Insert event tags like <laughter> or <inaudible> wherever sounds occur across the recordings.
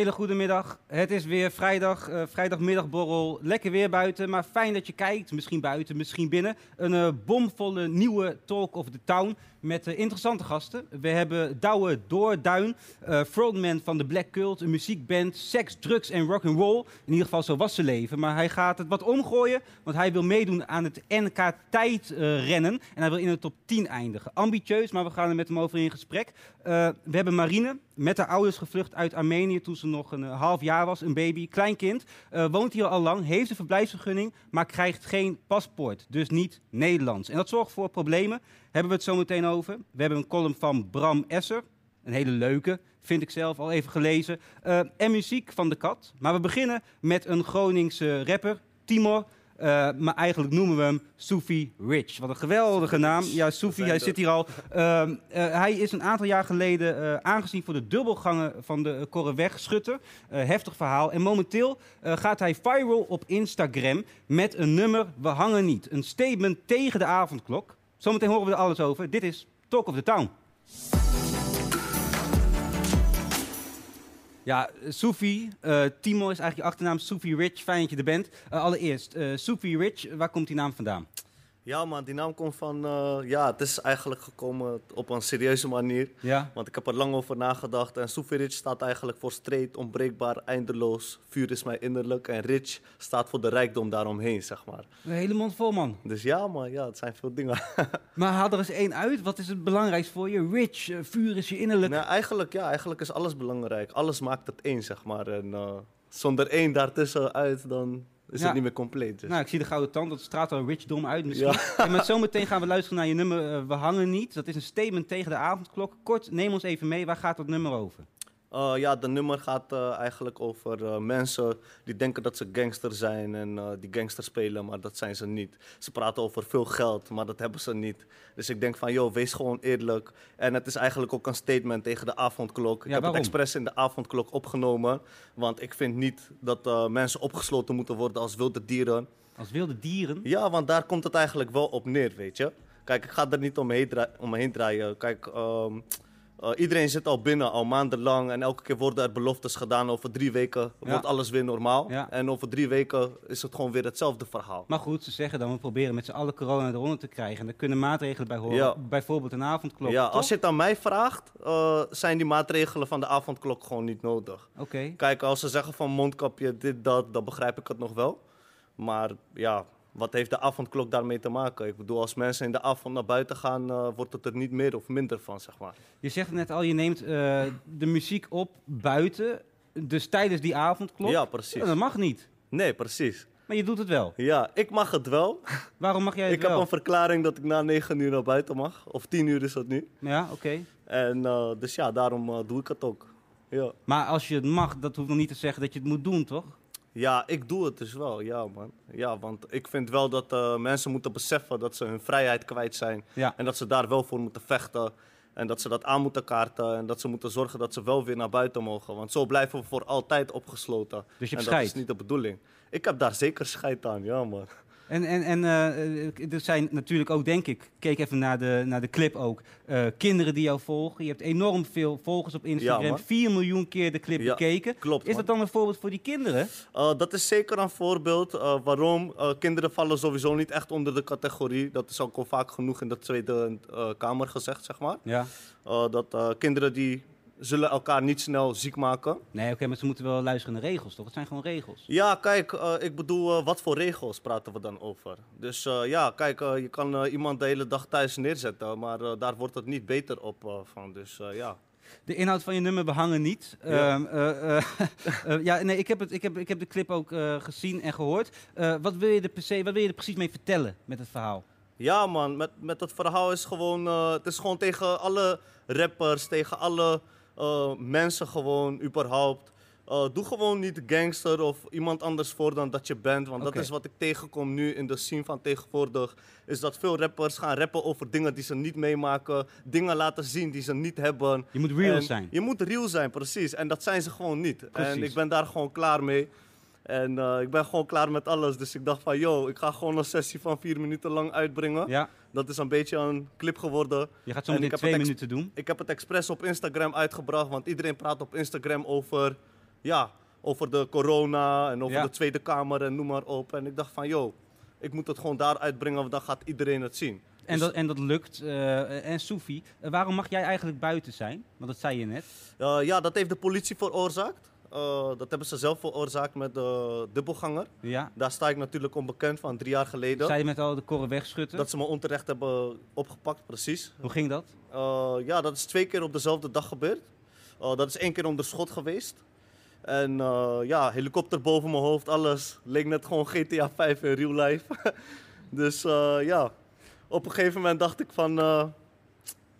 Hele goede middag. Het is weer vrijdag, eh, vrijdagmiddagborrel. Lekker weer buiten, maar fijn dat je kijkt. Misschien buiten, misschien binnen. Een eh, bomvolle nieuwe Talk of the Town met eh, interessante gasten. We hebben Douwe Doorduin, frontman van de Black Cult, een muziekband, seks, drugs en rock and roll. In ieder geval zo was zijn leven. Maar hij gaat het wat omgooien, want hij wil meedoen aan het NK tijdrennen. en hij wil in de top 10 eindigen. Ambitieus, maar we gaan er met hem over in gesprek. We hebben Marine, met haar ouders gevlucht uit Armenië toen ze nog een eh, half jaar was, een baby, klein kind. Eh, woont hier al lang, heeft een verblijfsvergunning, maar krijgt geen paspoort. Dus niet Nederlands. En dat zorgt voor problemen. Hebben we het zo meteen over. We hebben een column van Bram Esser. Een hele leuke, vind ik zelf al even gelezen. Eh, en muziek van de kat. Maar we beginnen met een Groningse rapper, Timor. Eh, maar eigenlijk noemen we hem Sufi Rich. Wat een geweldige naam. Ja, Sufi, hij zit hier al. Ehm, eh, hij is een aantal jaar geleden eh, aangezien voor de dubbelgangen van de Korreweg Schutter. Heftig verhaal. En momenteel gaat hij viral op Instagram met een nummer We hangen niet. Een statement tegen de avondklok. Zometeen horen we er alles over. Dit is Talk of the Town. Ja, Sufi, eh Timo is eigenlijk je achternaam, Sufi Rich, fijn dat je er bent. Eh, allereerst, Sufi Rich, waar komt die naam vandaan? Ja man, die naam komt van, eh, ja, het is eigenlijk gekomen op een serieuze manier. Ja, Want ik heb er lang over nagedacht. En Sophie Rich staat eigenlijk voor streed, onbreekbaar, eindeloos. Vuur is mij innerlijk. En Rich staat voor de rijkdom daaromheen, zeg maar. een hele mond vol man. Dus ja man, ja, het zijn veel dingen. <laughs> Maar haal er eens één uit. Wat is het belangrijkst voor je? Rich, eh, vuur is je innerlijk. nou, eigenlijk, ja, eigenlijk is alles belangrijk. Alles maakt het één, zeg maar. En eh, zonder één daartussenuit, dan is Ja. het niet meer compleet. Dus. Nou, ik zie de gouden tand, dat straalt er rich dom uit misschien. Ja. <laughs> En met zometeen gaan we luisteren naar je nummer eh, We hangen niet. Dat is een statement tegen de avondklok. Kort, neem ons even mee. Waar gaat dat nummer over? Uh, ja, de nummer gaat uh, eigenlijk over uh, mensen die denken dat ze gangster zijn en die gangster spelen, maar dat zijn ze niet. Ze praten over veel geld, maar dat hebben ze niet. Dus ik denk van, joh, wees gewoon eerlijk. En het is eigenlijk ook een statement tegen de avondklok. ik heb waarom? het expres in de avondklok opgenomen, want ik vind niet dat mensen opgesloten moeten worden als wilde dieren. Als wilde dieren. Ja, want daar komt het eigenlijk wel op neer, weet je. Kijk, ik ga er niet omheen, draa- omheen draaien. Kijk, ehm, uh, iedereen zit al binnen, al maandenlang. En elke keer worden er beloftes gedaan. Over drie weken Ja. wordt alles weer normaal. Ja. En over drie weken is het gewoon weer hetzelfde verhaal. Maar goed, ze zeggen dan, we proberen met z'n allen corona eronder te krijgen. En daar kunnen maatregelen bij horen. Ja. Bijvoorbeeld een avondklok. ja, toch? als je het aan mij vraagt, uh, zijn die maatregelen van de avondklok gewoon niet nodig. Oké. Kijk, als ze zeggen van mondkapje, dit, dat, dan begrijp ik het nog wel. Maar ja, wat heeft de avondklok daarmee te maken? Ik bedoel, als mensen in de avond naar buiten gaan, uh, wordt het er niet meer of minder van, zeg maar. Je zegt net al, je neemt eh, de muziek op buiten. Dus tijdens die avondklok. Ja, precies. Ja, dat mag niet. Nee, precies. Maar je doet het wel. Ja, ik mag het wel. <laughs> Waarom mag jij het Ik heb wel? een verklaring dat ik na 9 uur naar buiten mag. Of 10 uur is dat nu. Ja, oké. En uh, dus ja, daarom doe ik het ook. Ja. Maar als je het mag, dat hoeft nog niet te zeggen dat je het moet doen, toch? Ja, ik doe het dus wel. Ja, man. Ja, want ik vind wel dat uh, mensen moeten beseffen dat ze hun vrijheid kwijt zijn. Ja. En dat ze daar wel voor moeten vechten. En dat ze dat aan moeten kaarten. En dat ze moeten zorgen dat ze wel weer naar buiten mogen. Want zo blijven we voor altijd opgesloten. Dus je hebt en dat is niet de bedoeling. Ik heb daar zeker scheid aan, ja man. En, en, en eh, er zijn natuurlijk ook, denk ik, keek even naar de, naar de clip ook, eh, kinderen die jou volgen. Je hebt enorm veel volgers op Instagram. man. 4 miljoen keer de clip Ja, bekeken. klopt, Is dat dan een voorbeeld voor die kinderen? Uh, dat is zeker een voorbeeld. Uh, waarom? Uh, kinderen vallen sowieso niet echt onder de categorie. Dat is ook al vaak genoeg in de Tweede uh, Kamer gezegd, zeg maar. Ja. Uh, dat uh, kinderen die zullen elkaar niet snel ziek maken. Nee, oké, maar ze moeten wel luisteren naar regels, toch? Het zijn gewoon regels. Ja, kijk, eh, ik bedoel, eh, wat voor regels praten we dan over? Dus eh, ja, kijk, je kan iemand de hele dag thuis neerzetten, maar daar wordt het niet beter op van. Dus ja. De inhoud van je nummer behangen niet. Ja. <laughs> Eh, ja, nee, ik heb, het, ik, heb, ik heb de clip ook gezien en gehoord. Eh, wat, wil je er per se, wat wil je er precies mee vertellen met het verhaal? Ja man, met, met dat verhaal is gewoon, het is gewoon tegen alle rappers, tegen alle eh, mensen gewoon überhaupt. Eh, doe gewoon niet gangster of iemand anders voor dan dat je bent. Want dat is wat ik tegenkom nu in de scene van tegenwoordig. Is dat veel rappers gaan rappen over dingen die ze niet meemaken. Dingen laten zien die ze niet hebben. Je moet real En zijn. Je moet real zijn, precies. En dat zijn ze gewoon niet. Precies. En ik ben daar gewoon klaar mee. En eh, ik ben gewoon klaar met alles. Dus ik dacht van, yo, ik ga gewoon een sessie van vier minuten lang uitbrengen. Ja, Dat is een beetje een clip geworden. je gaat zo En meteen twee minuten doen. Ik heb het expres op Instagram uitgebracht, want iedereen praat op Instagram over, ja, over de corona en over Ja. de Tweede Kamer en noem maar op. En ik dacht van, yo, ik moet het gewoon daar uitbrengen, want dan gaat iedereen het zien. En Dus, dat, en dat lukt. eh, en Soefie, eh, waarom mag jij eigenlijk buiten zijn? Want dat zei je net. eh, ja, dat heeft de politie veroorzaakt. Eh, dat hebben ze zelf veroorzaakt met de dubbelganger. Ja. Daar sta ik natuurlijk onbekend van drie jaar geleden. Zei je met al de korren wegschutten? Dat ze me onterecht hebben opgepakt, precies. Hoe ging dat? Eh, ja, dat is twee keer op dezelfde dag gebeurd. Eh, dat is één keer onder schot geweest. En ja, helikopter boven mijn hoofd, alles. Leek net gewoon GTA 5 in real life. <laughs> dus ja, op een gegeven moment dacht ik van,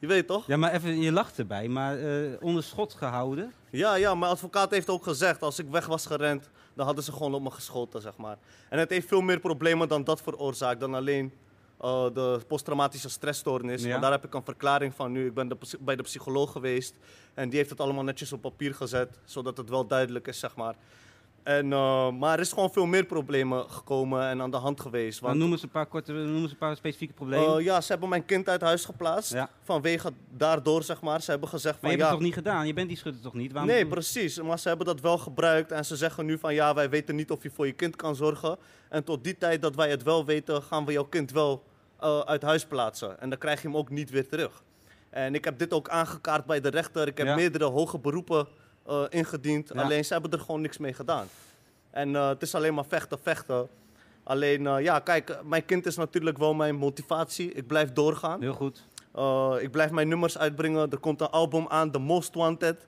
je weet toch? Ja, maar even, je lacht erbij, maar eh, onder schot gehouden. Ja, ja, mijn advocaat heeft ook gezegd, als ik weg was gerend, dan hadden ze gewoon op me geschoten, zeg maar. En het heeft veel meer problemen dan dat veroorzaakt, dan alleen eh, de posttraumatische stressstoornis. Ja. Want daar heb ik een verklaring van nu. Ik ben de, bij de psycholoog geweest en die heeft het allemaal netjes op papier gezet, zodat het wel duidelijk is, zeg maar. En, eh, maar er is gewoon veel meer problemen gekomen en aan de hand geweest. Dan Want, noemen ze een paar korte, noemen ze een paar specifieke problemen. eh, ja, ze hebben mijn kind uit huis geplaatst. Ja. Vanwege daardoor, zeg maar. Ze hebben gezegd van maar je hebt ja. het toch niet gedaan? Je bent die schutter toch niet? Waarom Nee, precies. Maar ze hebben dat wel gebruikt en ze zeggen nu van ja, wij weten niet of je voor je kind kan zorgen. En tot die tijd dat wij het wel weten, gaan we jouw kind wel eh, uit huis plaatsen. En dan krijg je hem ook niet weer terug. En ik heb dit ook aangekaart bij de rechter. Ik heb Ja. meerdere hoge beroepen eh, ingediend. Ja. Alleen ze hebben er gewoon niks mee gedaan. En eh, het is alleen maar vechten, vechten. Alleen, eh, ja, kijk, mijn kind is natuurlijk wel mijn motivatie. Ik blijf doorgaan. Heel goed. Ik blijf mijn nummers uitbrengen. Er komt een album aan, The Most Wanted.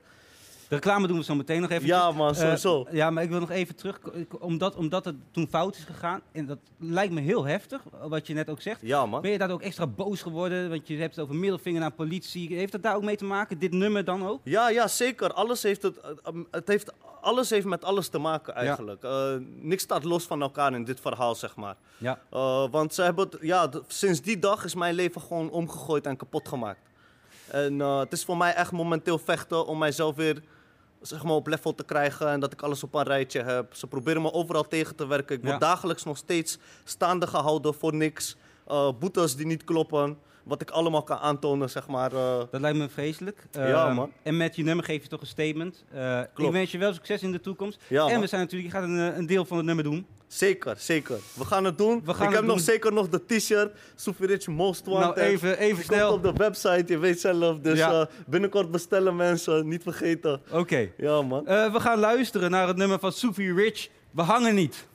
Reclame doen we zo meteen nog even. Ja, man, sowieso. ja, maar ik wil nog even terug, omdat, omdat het toen fout is gegaan. En dat lijkt me heel heftig, wat je net ook zegt. Ja, man. Ben je daar ook extra boos geworden? Want je hebt het over middelvinger naar politie. Heeft dat daar ook mee te maken? Dit nummer dan ook? Ja, ja, zeker. Alles heeft, het, eh, het heeft, alles heeft met alles te maken eigenlijk. Eh, niks staat los van elkaar in dit verhaal, zeg maar. Ja. Eh, want ze hebben het, ja, sinds die dag is mijn leven gewoon omgegooid en kapot gemaakt. En eh, het is voor mij echt momenteel vechten om mijzelf weer zeg maar, op level te krijgen en dat ik alles op een rijtje heb. Ze proberen me overal tegen te werken. Ik word Ja. dagelijks nog steeds staande gehouden voor niks. Eh, boetes die niet kloppen. Wat ik allemaal kan aantonen, zeg maar. eh. Dat lijkt me vreselijk. Ja, Eh, man. En met je nummer geef je toch een statement. Eh, ik Klopt. wens je wel succes in de toekomst. Ja, en man. we zijn natuurlijk, je gaat een, eh, een deel van het nummer doen. Zeker, zeker. We gaan het doen. We gaan ik het heb nog zeker nog de t-shirt. Sophie Rich Most Wanted. Nou, even, even snel. komt op de website, je weet zelf. Dus Ja. eh, binnenkort bestellen mensen, niet vergeten. Oké. Ja, man. Eh, we gaan luisteren naar het nummer van Sophie Rich. We hangen niet.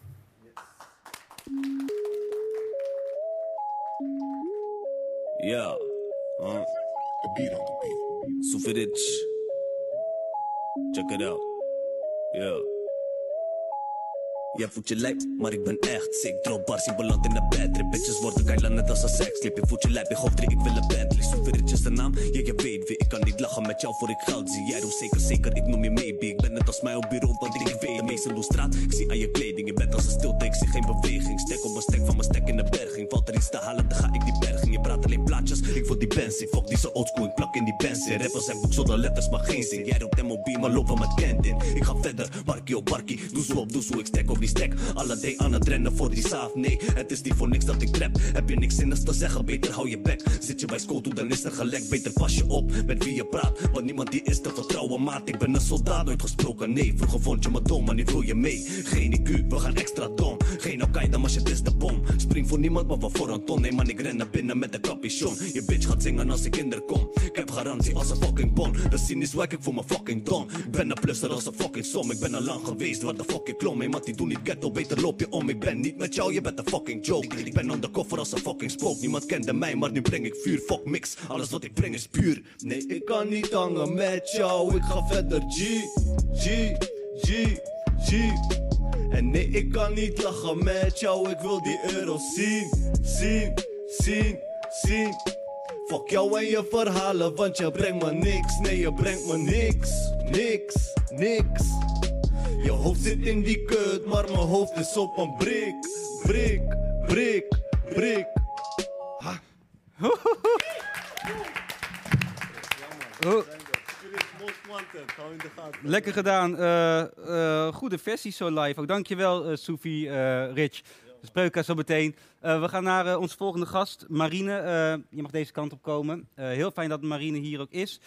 Ja. Uh. Sufidic. Check it out. Ja. Jij voelt je lijp, maar ik ben echt sick. Drop bars, je belandt in de bedtrip. Bitches worden keilen net als een sekslip. Je voelt je lijp, je hoofd drie, ik wil een Bentley. Sufidic is de naam, ja je weet wie. Ik kan niet lachen met jou voor ik geld zie. Jij doet zeker, zeker, ik noem je maybe. Ik ben net als mij op bureau, want ik weet de meeste doen straat. Ik zie aan je kleding, je bent als een stilte, ik zie geen beweging. Stek op een stek van mijn stek in de berging. Valt er iets te halen, dan ga ik die berging. Je praat alleen plaatjes, ik wil die Benzie. Fuck die zo oldschool, ik plak in die Benzie. Rappers zijn boek zonder letters, maar geen zin. Jij roept MOB, maar lopen met kent in. Ik ga verder, barkie op barkie. Doe zo op, zo, ik stek op die stek. Alle day aan het rennen voor die saaf. Nee, het is niet voor niks dat ik trap. Heb je niks zinnigs te zeggen, beter hou je bek. Zit je bij school toe, dan is er gelek. Beter pas je op met wie je praat. Want niemand die is te vertrouwen, maat. Ik ben een soldaat, nooit gesproken. Nee, vroeger vond je me dom, maar nu vloei je mee. Geen IQ, we gaan extra dom. Geen Al-Qaeda, maar shit is de bom. Spring voor niemand, maar wat voor een ton. Nee, man, ik ren naar binnen met de capuchon Je bitch gaat zingen als ik in er kom Ik heb garantie als een fucking bon Dat zien is wijk ik voor mijn fucking don Ik ben een plusser als een fucking som Ik ben al lang geweest waar de fuck ik klom mat die doe niet ghetto, beter loop je om. Ik ben niet met jou, je bent een fucking joke Ik ben undercover als een fucking spook. Niemand kende mij, maar nu breng ik vuur. Fuck mix, alles wat ik breng is puur. Nee, ik kan niet hangen met jou. Ik ga verder. G, G, G, G. En nee, ik kan niet lachen met jou, ik wil die euro's zien, zien, zien, zien. Fuck jou en je verhalen, want je brengt me niks. Nee, je brengt me niks, niks, niks. Je hoofd zit in die kut, maar mijn hoofd is op een brik, brik, brik, brik. Ha. Oh, lekker gedaan. Eh, eh, goede versie zo live. Ook dankjewel, uh, Sophie, eh Rich. Zo meteen. We gaan naar onze volgende gast, Marine. Je mag deze kant op komen. Heel fijn dat Marine hier ook is.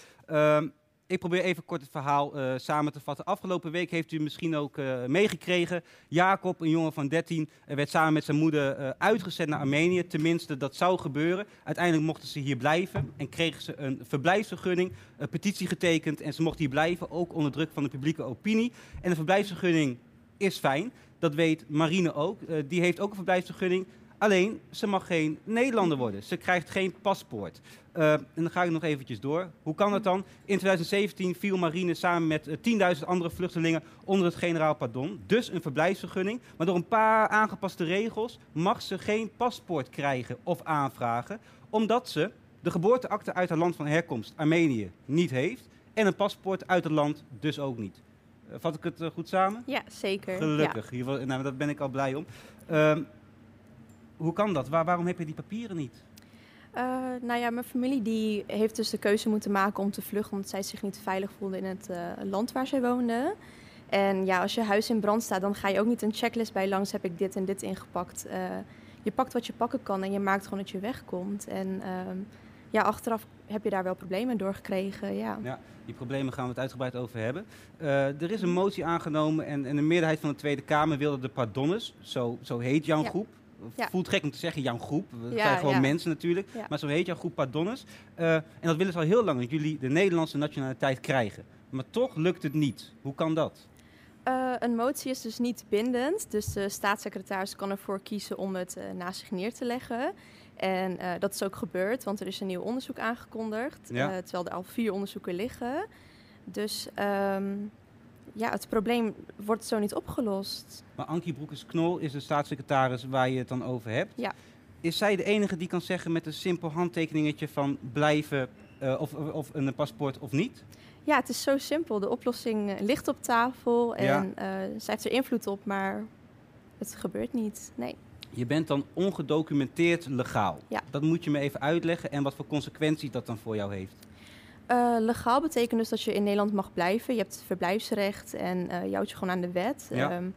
Ik probeer even kort het verhaal eh, samen te vatten. Afgelopen week heeft u misschien ook eh, meegekregen. Jacob, een jongen van 13, eh, werd samen met zijn moeder eh, uitgezet naar Armenië. Tenminste, dat zou gebeuren. Uiteindelijk mochten ze hier blijven en kregen ze een verblijfsvergunning, een petitie getekend en ze mochten hier blijven, ook onder druk van de publieke opinie. En een verblijfsvergunning is fijn, dat weet Marine ook. Die heeft ook een verblijfsvergunning. Alleen, ze mag geen Nederlander worden. Ze krijgt geen paspoort. Eh, en dan ga ik nog eventjes door. Hoe kan dat dan? In 2017 viel Marine samen met eh, 10.000 andere vluchtelingen onder het generaal pardon. Dus een verblijfsvergunning. Maar door een paar aangepaste regels mag ze geen paspoort krijgen of aanvragen. Omdat ze de geboorteakte uit haar land van herkomst, Armenië, niet heeft. En een paspoort uit het land dus ook niet. Eh, vat ik het goed samen? Ja, zeker. Gelukkig. Hier, nou, daar ben ik al blij om. Hoe kan dat? Waar, waarom heb je die papieren niet? Eh, nou ja, mijn familie die heeft dus de keuze moeten maken om te vluchten omdat zij zich niet veilig voelde in het eh, land waar zij woonden. En ja, als je huis in brand staat, dan ga je ook niet een checklist bij langs heb ik dit en dit ingepakt. Eh, je pakt wat je pakken kan en je maakt gewoon dat je wegkomt. En ehm, ja, achteraf heb je daar wel problemen door gekregen. Ja. Ja, die problemen gaan we het uitgebreid over hebben. Er is een motie aangenomen en, en een meerderheid van de Tweede Kamer wilde de pardonnes, zo, zo heet jouw Ja. groep. Ja. Voelt gek om te zeggen, jouw groep. We Ja, zijn gewoon ja. mensen natuurlijk. Maar zo heet jouw groep pardonnes. Eh, en dat willen ze al heel lang, dat jullie de Nederlandse nationaliteit krijgen. Maar toch lukt het niet. Hoe kan dat? Eh, een motie is dus niet bindend. Dus de staatssecretaris kan ervoor kiezen om het eh, naast zich neer te leggen. En dat is ook gebeurd, want er is een nieuw onderzoek aangekondigd. Ja. terwijl er al vier onderzoeken liggen. Dus ehm, ja, het probleem wordt zo niet opgelost. Maar Ankie Broekers-Knol is de staatssecretaris waar je het dan over hebt. Ja. Is zij de enige die kan zeggen met een simpel handtekeningetje van blijven eh, of, of, een paspoort of niet? Ja, het is zo simpel. De oplossing eh, ligt op tafel en Ja. eh, zij heeft er invloed op, maar het gebeurt niet. Nee. Je bent dan ongedocumenteerd legaal. Ja. Dat moet je me even uitleggen en wat voor consequenties dat dan voor jou heeft. Eh, legaal betekent dus dat je in Nederland mag blijven. Je hebt verblijfsrecht en eh je houdt je gewoon aan de wet. Ja. Ehm,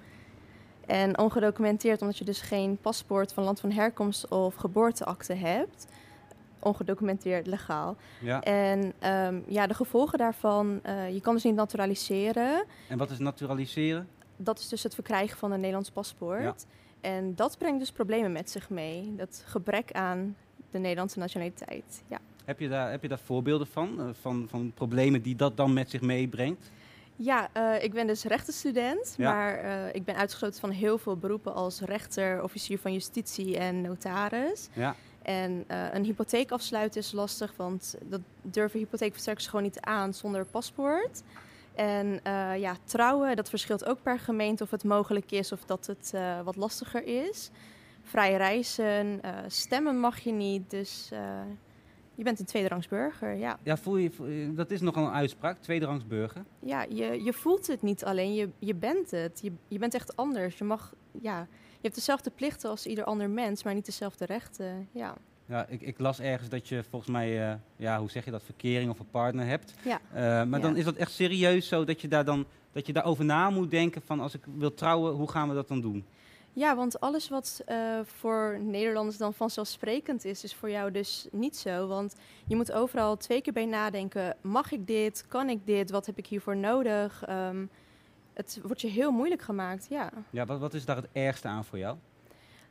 en ongedocumenteerd omdat je dus geen paspoort van land van herkomst of geboorteakte hebt. Ongedocumenteerd legaal. Ja. En ehm, ja, de gevolgen daarvan, eh, je kan dus niet naturaliseren. En wat is naturaliseren? Dat is dus het verkrijgen van een Nederlands paspoort. En dat brengt dus problemen met zich mee. Dat gebrek aan de Nederlandse nationaliteit. Ja. Heb je daar, heb je daar voorbeelden van? eh, van? Van problemen die dat dan met zich meebrengt? Ja, eh, ik ben dus rechtenstudent, Ja. maar eh, ik ben uitgesloten van heel veel beroepen als rechter, officier van justitie en notaris. Ja. En een hypotheek afsluiten is lastig, want dat durven hypotheekverstrekkers gewoon niet aan zonder paspoort. En ja, trouwen, dat verschilt ook per gemeente of het mogelijk is of dat het wat lastiger is. Vrij reizen, stemmen mag je niet, dus je bent een tweederangs burger, ja. Ja, voel je, voel je- dat is nogal een uitspraak, tweederangs burger. Ja, je, je voelt het niet alleen, je, je bent het. Je, je bent echt anders. Je mag, ja, je hebt dezelfde plichten als ieder ander mens, maar niet dezelfde rechten. Ja, Ja, ik, ik las ergens dat je volgens mij, eh, ja, hoe zeg je dat, verkering of een partner hebt. ja. Eh, maar Ja. dan is dat echt serieus zo dat je daar dan dat je daarover na moet denken van als ik wil trouwen, hoe gaan we dat dan doen? Ja want alles wat eh, voor Nederlanders dan vanzelfsprekend is, is voor jou dus niet zo. Want je moet overal twee keer bij nadenken. Mag ik dit? Kan ik dit? Wat heb ik hiervoor nodig? Ehm, het wordt je heel moeilijk gemaakt, ja. Ja, wat, wat is daar het ergste aan voor jou?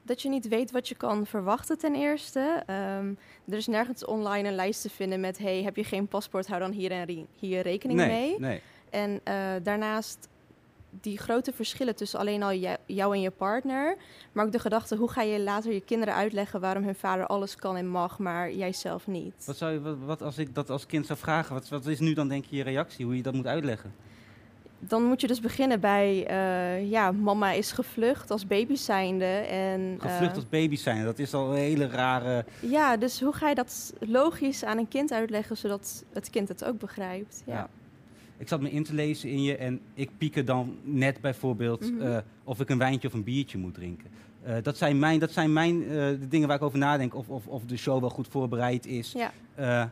Dat je niet weet wat je kan verwachten ten eerste. Ehm, er is nergens online een lijst te vinden met... hey, heb je geen paspoort, hou dan hier en hier rekening nee, mee. nee. En eh, daarnaast die grote verschillen tussen alleen al jou, en je partner... maar ook de gedachte, hoe ga je later je kinderen uitleggen... waarom hun vader alles kan en mag, maar jij zelf niet. Wat, zou je, wat, wat als ik dat als kind zou vragen, wat, wat is nu dan denk je je reactie, hoe je dat moet uitleggen? Dan moet je dus beginnen bij... eh, ja, mama is gevlucht als baby zijnde. En, eh, Gevlucht als baby zijn, dat is al een hele rare... Ja, dus hoe ga je dat logisch aan een kind uitleggen... zodat het kind het ook begrijpt? Ja. Ja. Ik zat me in te lezen in je en ik pieke dan net bijvoorbeeld eh, of ik een wijntje of een biertje moet drinken. Eh, dat zijn mijn, dat zijn mijn eh, de dingen waar ik over nadenk, of, of, of de show wel goed voorbereid is. Ja.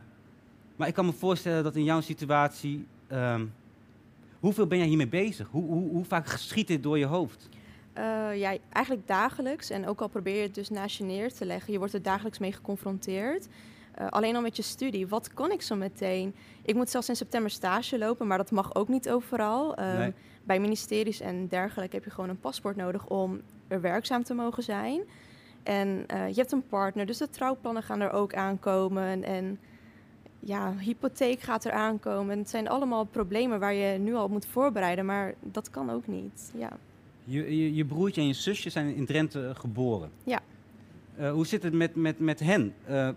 Maar ik kan me voorstellen dat in jouw situatie, ehm, hoeveel ben jij hiermee bezig? Hoe, hoe, hoe vaak schiet dit door je hoofd? Ja, eigenlijk dagelijks. En ook al probeer je het dus naast je neer te leggen, je wordt er dagelijks mee geconfronteerd. Eh, alleen al met je studie, wat kan ik zo meteen? Ik moet zelfs in september stage lopen, maar dat mag ook niet overal. Eh, Nee. Bij ministeries en dergelijke heb je gewoon een paspoort nodig om er werkzaam te mogen zijn. En eh, je hebt een partner, dus de trouwplannen gaan er ook aankomen. En, ja, hypotheek gaat er aankomen. En het zijn allemaal problemen waar je nu al moet voorbereiden, maar dat kan ook niet. Ja. Je, je, je broertje en je zusje zijn in Drenthe geboren. Ja. Eh, hoe zit het met, met, met hen? Eh,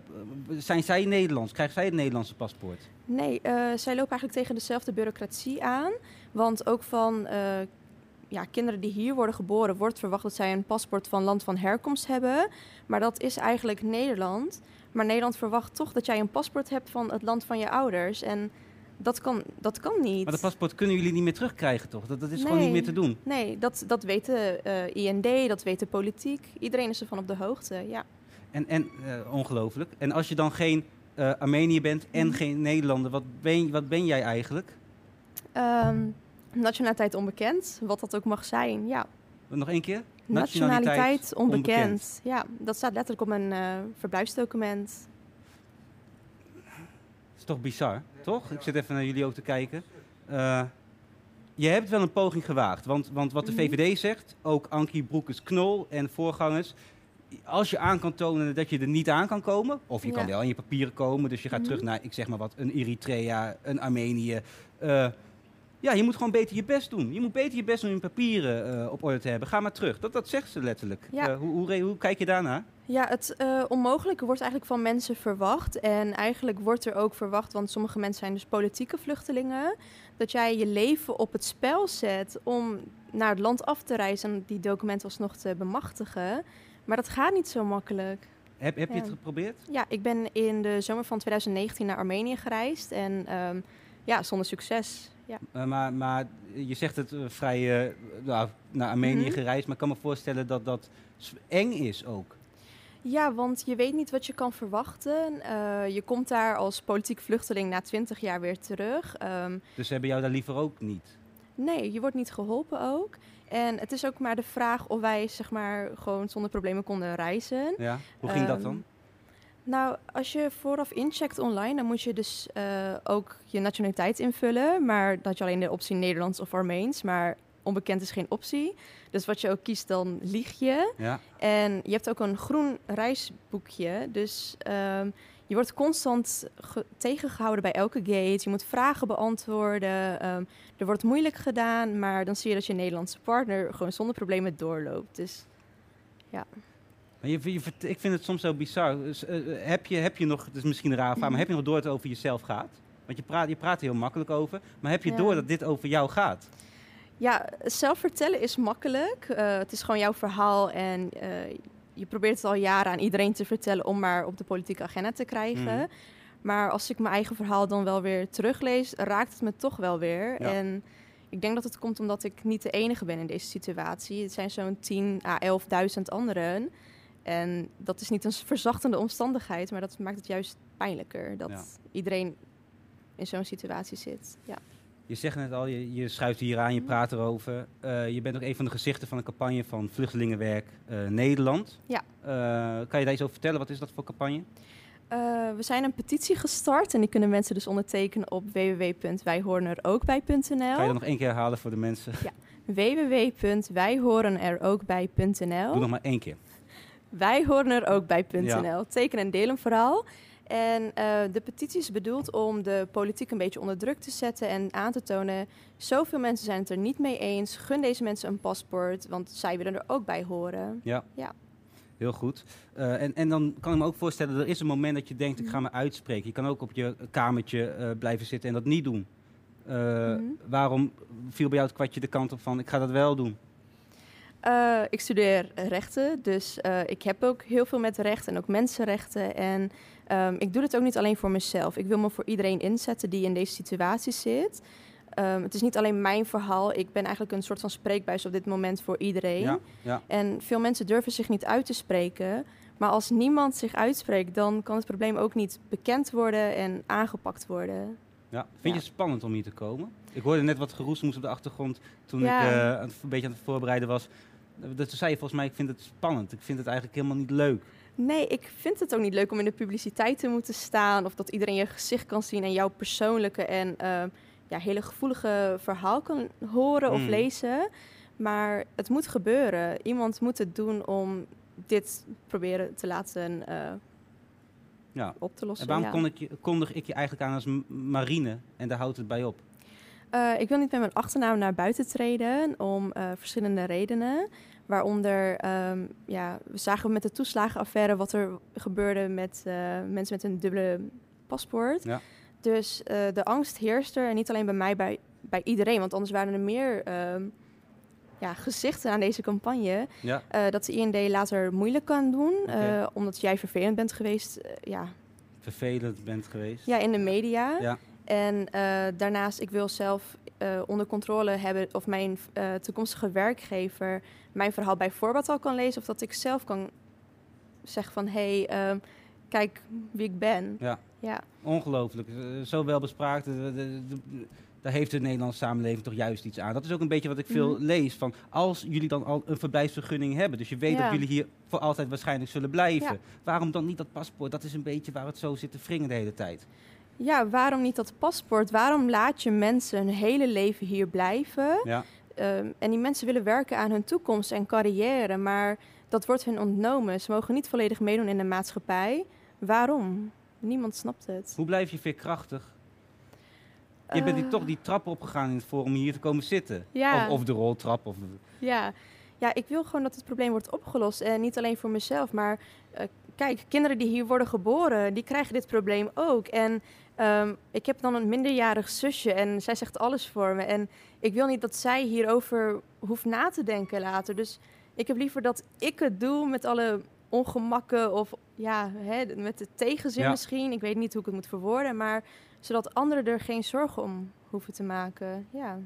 zijn zij Nederlands? Krijgen zij het Nederlandse paspoort? Nee, eh, zij lopen eigenlijk tegen dezelfde bureaucratie aan. Want ook van ja, kinderen die hier worden geboren, wordt verwacht dat zij een paspoort van land van herkomst hebben. Maar dat is eigenlijk Nederland. Maar Nederland verwacht toch dat jij een paspoort hebt van het land van je ouders. En dat kan, dat kan niet. Maar dat paspoort kunnen jullie niet meer terugkrijgen, toch? Dat, dat is gewoon niet meer te doen. Nee, dat, dat weet de eh, IND, dat weet de politiek. Iedereen is ervan op de hoogte, ja. En, en eh, ongelooflijk. En als je dan geen eh Armenië bent en Mhm. geen Nederlander, wat ben, wat ben jij eigenlijk? Ehm, nationaliteit onbekend, wat dat ook mag zijn, ja. Nog één keer? Nationaliteit onbekend. onbekend. Ja, dat staat letterlijk op mijn verblijfsdocument. Is toch bizar, toch? Ik zit even naar jullie ook te kijken. Eh, je hebt wel een poging gewaagd. Want, want wat de Mhm. VVD zegt, ook Ankie Broekes-Knol en voorgangers... Als je aan kan tonen dat je er niet aan kan komen... of je kan wel in je papieren komen... dus je gaat Mhm. terug naar, ik zeg maar wat, een Eritrea, een Armenië... eh, ja, je moet gewoon beter je best doen. Je moet beter je best doen om je papieren eh, op orde te hebben. Ga maar terug. Dat, dat zegt ze letterlijk. Ja. Eh, hoe, hoe, hoe kijk je daarnaar? Ja, het eh, onmogelijke wordt eigenlijk van mensen verwacht. En eigenlijk wordt er ook verwacht, want sommige mensen zijn dus politieke vluchtelingen, dat jij je leven op het spel zet om naar het land af te reizen en die documenten alsnog te bemachtigen. Maar dat gaat niet zo makkelijk. Heb, heb je het geprobeerd? Ja, ik ben in de zomer van 2019 naar Armenië gereisd en ehm, ja, zonder succes. Ja. Eh, maar, maar je zegt het eh, vrij eh, nou, naar Armenië Mhm. gereisd, maar ik kan me voorstellen dat dat eng is ook. Ja, want je weet niet wat je kan verwachten. Je komt daar als politiek vluchteling na 20 jaar weer terug. Ehm, Dus ze hebben jou daar liever ook niet. nee, je wordt niet geholpen ook. En het is ook maar de vraag of wij zeg maar gewoon zonder problemen konden reizen. Ja? Hoe ging dat Ehm, dan? Nou, als je vooraf incheckt online, dan moet je dus eh, ook je nationaliteit invullen. Maar had je alleen de optie Nederlands of Armeens. Maar onbekend is geen optie. Dus wat je ook kiest, dan lieg je. Ja? En je hebt ook een groen reisboekje. Dus ehm, je wordt constant ge- tegengehouden bij elke gate. Je moet vragen beantwoorden. Ehm, er wordt moeilijk gedaan, maar dan zie je dat je Nederlandse partner gewoon zonder problemen doorloopt. Dus Maar je, ik vind het soms zo bizar. Dus, eh, eh, heb, je, heb je nog, het is misschien een raar vraag, maar heb je nog door dat het over jezelf gaat? Want je praat, je praat er heel makkelijk over, maar heb je Ja. door dat dit over jou gaat? ja, zelf vertellen is makkelijk. Eh, het is gewoon jouw verhaal en je probeert het al jaren aan iedereen te vertellen om maar op de politieke agenda te krijgen. Mhm. Maar als ik mijn eigen verhaal dan wel weer teruglees, raakt het me toch wel weer. Ja. En ik denk dat het komt omdat ik niet de enige ben in deze situatie. Het zijn zo'n 10 à 11.000 anderen. En dat is niet een verzachtende omstandigheid, maar dat maakt het juist pijnlijker. Dat Ja. iedereen in zo'n situatie zit. Ja. Je zegt net al, je, je schuift hier aan, je praat erover. Eh, je bent ook een van de gezichten van de campagne van Vluchtelingenwerk eh, Nederland. Ja. Eh, kan je daar iets over vertellen? Wat is dat voor campagne? We zijn een petitie gestart en die kunnen mensen dus ondertekenen op www.wijhorenerookbij.nl. Kan je dat nog één keer herhalen voor de mensen? Doe www.wijhorenerookbij.nl. nog maar één keer. Wij horen er ook bij.nl. Ja. Teken en deel een verhaal. En eh, de petitie is bedoeld om de politiek een beetje onder druk te zetten en aan te tonen. Zoveel mensen zijn het er niet mee eens. Gun deze mensen een paspoort, want zij willen er ook bij horen. Ja. Ja. Heel goed. Eh, en, en dan kan ik me ook voorstellen, er is een moment dat je denkt, ik ga me uitspreken. Je kan ook op je kamertje eh, blijven zitten en dat niet doen. Mhm. Waarom viel bij jou het kwartje de kant op van, ik ga dat wel doen? Eh, ik studeer rechten, dus eh, ik heb ook heel veel met rechten en ook mensenrechten. En ehm, ik doe dit ook niet alleen voor mezelf. Ik wil me voor iedereen inzetten die in deze situatie zit. Ehm, het is niet alleen mijn verhaal. Ik ben eigenlijk een soort van spreekbuis op dit moment voor iedereen. Ja, ja. En veel mensen durven zich niet uit te spreken. Maar als niemand zich uitspreekt, dan kan het probleem ook niet bekend worden en aangepakt worden. Ja. Vind Ja. je het spannend om hier te komen? Ik hoorde net wat geroesmoes op de achtergrond toen Ja. ik eh, een beetje aan het voorbereiden was. Dat zei je volgens mij, ik vind het spannend. Ik vind het eigenlijk helemaal niet leuk. Nee, ik vind het ook niet leuk om in de publiciteit te moeten staan. Of dat iedereen je gezicht kan zien en jouw persoonlijke en eh, ja, hele gevoelige verhaal kan horen of Mm. lezen. Maar het moet gebeuren. Iemand moet het doen om dit proberen te laten eh, Ja. op te lossen. En waarom ja. kondig, ik je eigenlijk aan als Marine en daar houdt het bij op? Eh, ik wil niet met mijn achternaam naar buiten treden om eh, verschillende redenen. Waaronder, ehm, ja, we zagen met de toeslagenaffaire wat er gebeurde met eh, mensen met een dubbele paspoort. Ja. Dus de angst heerst er en niet alleen bij mij, bij, bij iedereen. Want anders waren er meer ehm, ja, gezichten aan deze campagne. Ja. dat de IND later moeilijk kan doen, omdat jij vervelend bent geweest ja, Vervelend bent geweest? ja, in de media. Ja. En eh, daarnaast, ik wil zelf eh, onder controle hebben of mijn eh, toekomstige werkgever mijn verhaal bij voorbaat al kan lezen. Of dat ik zelf kan zeggen van, hé, hey, ehm, kijk wie ik ben. Ja. Ja, Ongelooflijk. Zo wel bespraakt. Daar heeft de Nederlandse samenleving toch juist iets aan. Dat is ook een beetje wat ik veel Mhm. lees. Van als jullie dan al een verblijfsvergunning hebben, dus je weet Ja. dat jullie hier voor altijd waarschijnlijk zullen blijven. Ja. Waarom dan niet dat paspoort? Dat is een beetje waar het zo zit te wringen de hele tijd. Ja waarom niet dat paspoort? Waarom laat je mensen hun hele leven hier blijven? Ja. Ehm, en die mensen willen werken aan hun toekomst en carrière, maar dat wordt hun ontnomen. Ze mogen niet volledig meedoen in de maatschappij. Waarom? Niemand snapt het. Hoe blijf je veerkrachtig? Je bent die, toch die trap opgegaan in het forum om hier te komen zitten. Ja. Of, of de roltrap. Of, Ja. ja, ik wil gewoon dat het probleem wordt opgelost. En niet alleen voor mezelf, maar eh, kijk, kinderen die hier worden geboren, die krijgen dit probleem ook. En ehm, ik heb dan een minderjarig zusje en zij zegt alles voor me. En ik wil niet dat zij hierover hoeft na te denken later. Dus ik heb liever dat ik het doe met alle ongemakken of ja, hè, met de tegenzin Ja. misschien. Ik weet niet hoe ik het moet verwoorden, maar zodat anderen er geen zorgen om hoeven te maken. Ja.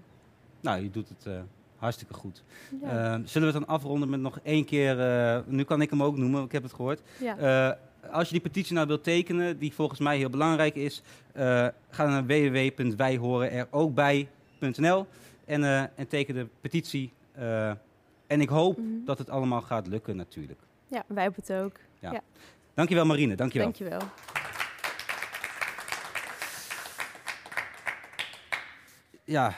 nou, je doet het eh, hartstikke goed. ja. Eh, zullen we het dan afronden met nog één keer... eh, nu kan ik hem ook noemen, ik heb het gehoord. ja. Als je die petitie nou wilt tekenen, die volgens mij heel belangrijk is, eh, ga naar www.wijhorenerookbij.nl en, eh, en teken de petitie. Eh, en ik hoop Mhm. dat het allemaal gaat lukken natuurlijk. ja, wij hebben het ook. Dankjewel Marine, dankjewel. Dankjewel. Ja,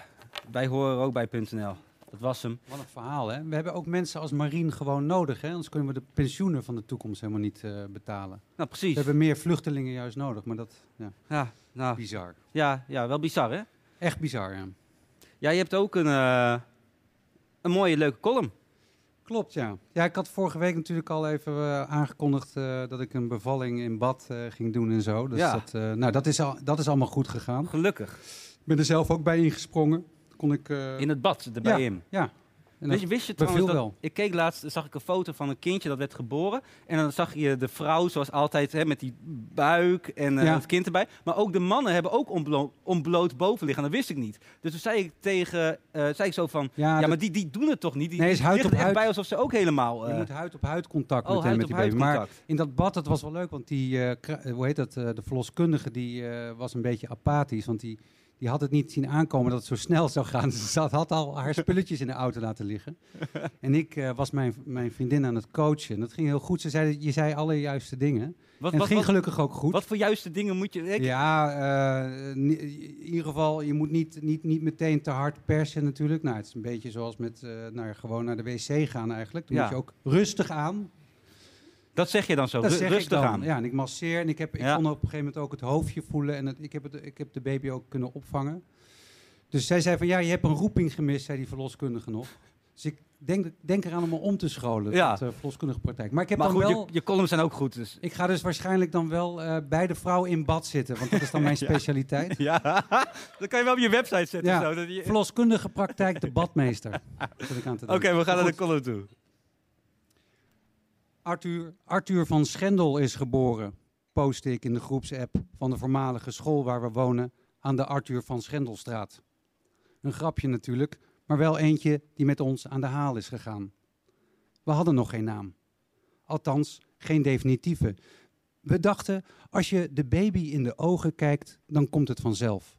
wij horen ook bij.nl. Dat was hem. Wat een verhaal, hè? We hebben ook mensen als Marien gewoon nodig, hè? Anders kunnen we de pensioenen van de toekomst helemaal niet eh, betalen. Nou, We precies. hebben meer vluchtelingen juist nodig, maar dat ja, Ja, nou, bizar. ja, ja, wel bizar hè? Echt bizar, ja. Ja, je hebt ook een, eh, een mooie leuke column. Klopt, ja. Ja, ik had vorige week natuurlijk al even eh, aangekondigd dat ik een bevalling in bad ging doen en zo. Dus Ja. dat, nou, dat is, al, dat is allemaal goed gegaan. Gelukkig. Ik ben er zelf ook bij ingesprongen. Kon ik... eh, In het bad, erbij ja. in. ja. En je, wist je trouwens dat, wel. ik keek laatst, zag ik een foto van een kindje dat werd geboren. En dan zag je de vrouw zoals altijd hè, met die buik en eh, Ja. het kind erbij. Maar ook de mannen hebben ook onblo ontbloot bovenliggen. Dat wist ik niet. Dus toen zei ik tegen, eh, zei ik zo van, ja, maar die, die doen het toch niet? Die, Nee, is huid liggen op huid. bij alsof ze ook helemaal... Je eh, moet huid op huid contact oh, meteen huid met die baby. Maar in dat bad, dat was wel leuk, want die, hoe heet dat, de verloskundige, die was een beetje apathisch. Want die, die had het niet zien aankomen dat het zo snel zou gaan. <laughs> Ze had, had al haar spulletjes in de auto laten liggen. <laughs> en ik eh, was mijn, mijn vriendin aan het coachen. En dat ging heel goed. Ze zei, je zei alle juiste dingen. Wat, en het wat, ging gelukkig ook goed. wat voor juiste dingen moet je... Ik, Ja, eh, in ieder geval, je moet niet, niet, niet meteen te hard persen natuurlijk. Nou, het is een beetje zoals met nou, ja, gewoon naar de wc gaan eigenlijk. Dan Ja. moet je ook rustig aan. Dat zeg je dan zo, Dat ru- zeg ik rustig dan. aan. Ja, en ik masseer en ik, heb, ik Ja. kon op een gegeven moment ook het hoofdje voelen en het, ik, heb het, ik heb de baby ook kunnen opvangen. Dus zij zei van ja, je hebt een roeping gemist, zei die verloskundige nog. Dus ik denk, denk eraan om me om te scholen Ja. uh, verloskundige praktijk. Maar ik heb Maar dan goed, wel... je, je columns zijn ook goed. Dus. Ik ga dus waarschijnlijk dan wel eh, bij de vrouw in bad zitten, want dat is dan mijn <laughs> specialiteit. Ja, <laughs> dat kan je wel op je website zetten. Ja. zo, dat je- Oké, Verloskundige praktijk, de badmeester. <laughs> Denken. we gaan naar de column toe. Arthur, Arthur van Schendel is geboren, post ik in de groepsapp van de voormalige school waar we wonen aan de Arthur van Schendelstraat. Een grapje natuurlijk, maar wel eentje die met ons aan de haal is gegaan. We hadden nog geen naam. Althans, geen definitieve. We dachten, als je de baby in de ogen kijkt, dan komt het vanzelf.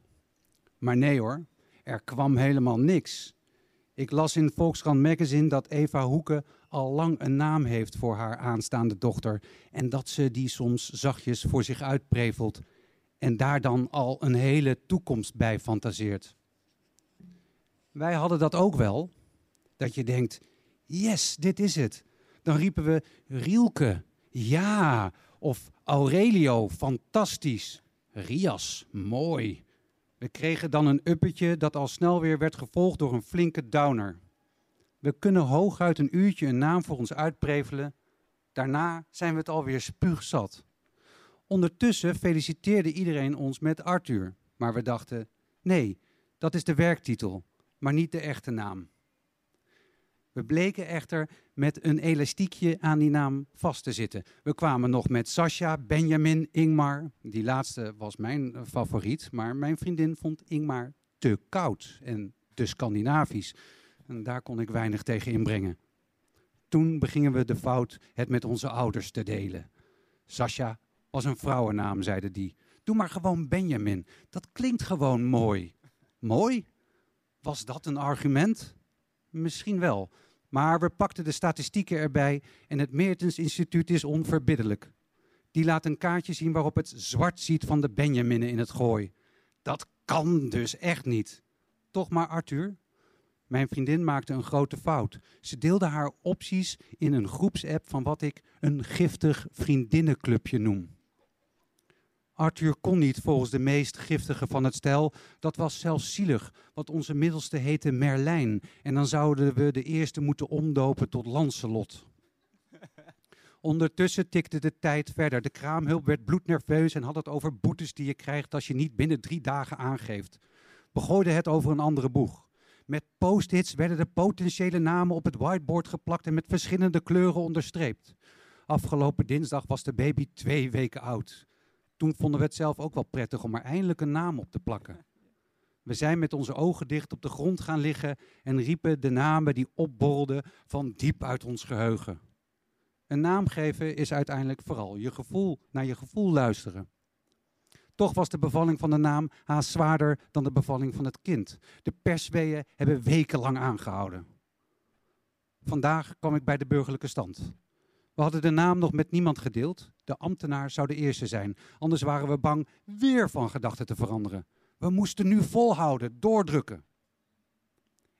Maar nee hoor, er kwam helemaal niks. Ik las in Volkskrant Magazine dat Eva Hoeken al lang een naam heeft voor haar aanstaande dochter en dat ze die soms zachtjes voor zich uitprevelt en daar dan al een hele toekomst bij fantaseert. Wij hadden dat ook wel, dat je denkt, yes, dit is het. Dan riepen we Rielke, ja, of Aurelio, fantastisch. Rias, mooi. We kregen dan een uppetje dat al snel weer werd gevolgd door een flinke downer. We kunnen hooguit een uurtje een naam voor ons uitprevelen. Daarna zijn we het alweer spuugzat. Ondertussen feliciteerde iedereen ons met Arthur. Maar we dachten, nee, dat is de werktitel, maar niet de echte naam. We bleken echter met een elastiekje aan die naam vast te zitten. We kwamen nog met Sascha, Benjamin, Ingmar. Die laatste was mijn favoriet, maar mijn vriendin vond Ingmar te koud en te Scandinavisch. En daar kon ik weinig tegen inbrengen. Toen begingen we de fout het met onze ouders te delen. Sascha was een vrouwennaam, zeiden die. Doe maar gewoon Benjamin. Dat klinkt gewoon mooi. Mooi? Was dat een argument? Misschien wel. Maar we pakten de statistieken erbij en het Meertens Instituut is onverbiddelijk. Die laat een kaartje zien waarop het zwart ziet van de Benjaminnen in het gooi. Dat kan dus echt niet. Toch maar, Arthur? Mijn vriendin maakte een grote fout. Ze deelde haar opties in een groepsapp van wat ik een giftig vriendinnenclubje noem. Arthur kon niet volgens de meest giftige van het stel. Dat was zelfs zielig, want onze middelste heette Merlijn. En dan zouden we de eerste moeten omdopen tot Lancelot. <laughs> Ondertussen tikte de tijd verder. De kraamhulp werd bloednerveus en had het over boetes die je krijgt als je niet binnen drie dagen aangeeft. We gooiden het over een andere boeg. Met post-its werden de potentiële namen op het whiteboard geplakt en met verschillende kleuren onderstreept. Afgelopen dinsdag was de baby twee weken oud. Toen vonden we het zelf ook wel prettig om er eindelijk een naam op te plakken. We zijn met onze ogen dicht op de grond gaan liggen en riepen de namen die opborrelden van diep uit ons geheugen. Een naam geven is uiteindelijk vooral je gevoel, naar je gevoel luisteren. Toch was de bevalling van de naam haast zwaarder dan de bevalling van het kind. De persweeën hebben wekenlang aangehouden. Vandaag kwam ik bij de burgerlijke stand. We hadden de naam nog met niemand gedeeld. De ambtenaar zou de eerste zijn. Anders waren we bang weer van gedachten te veranderen. We moesten nu volhouden, doordrukken.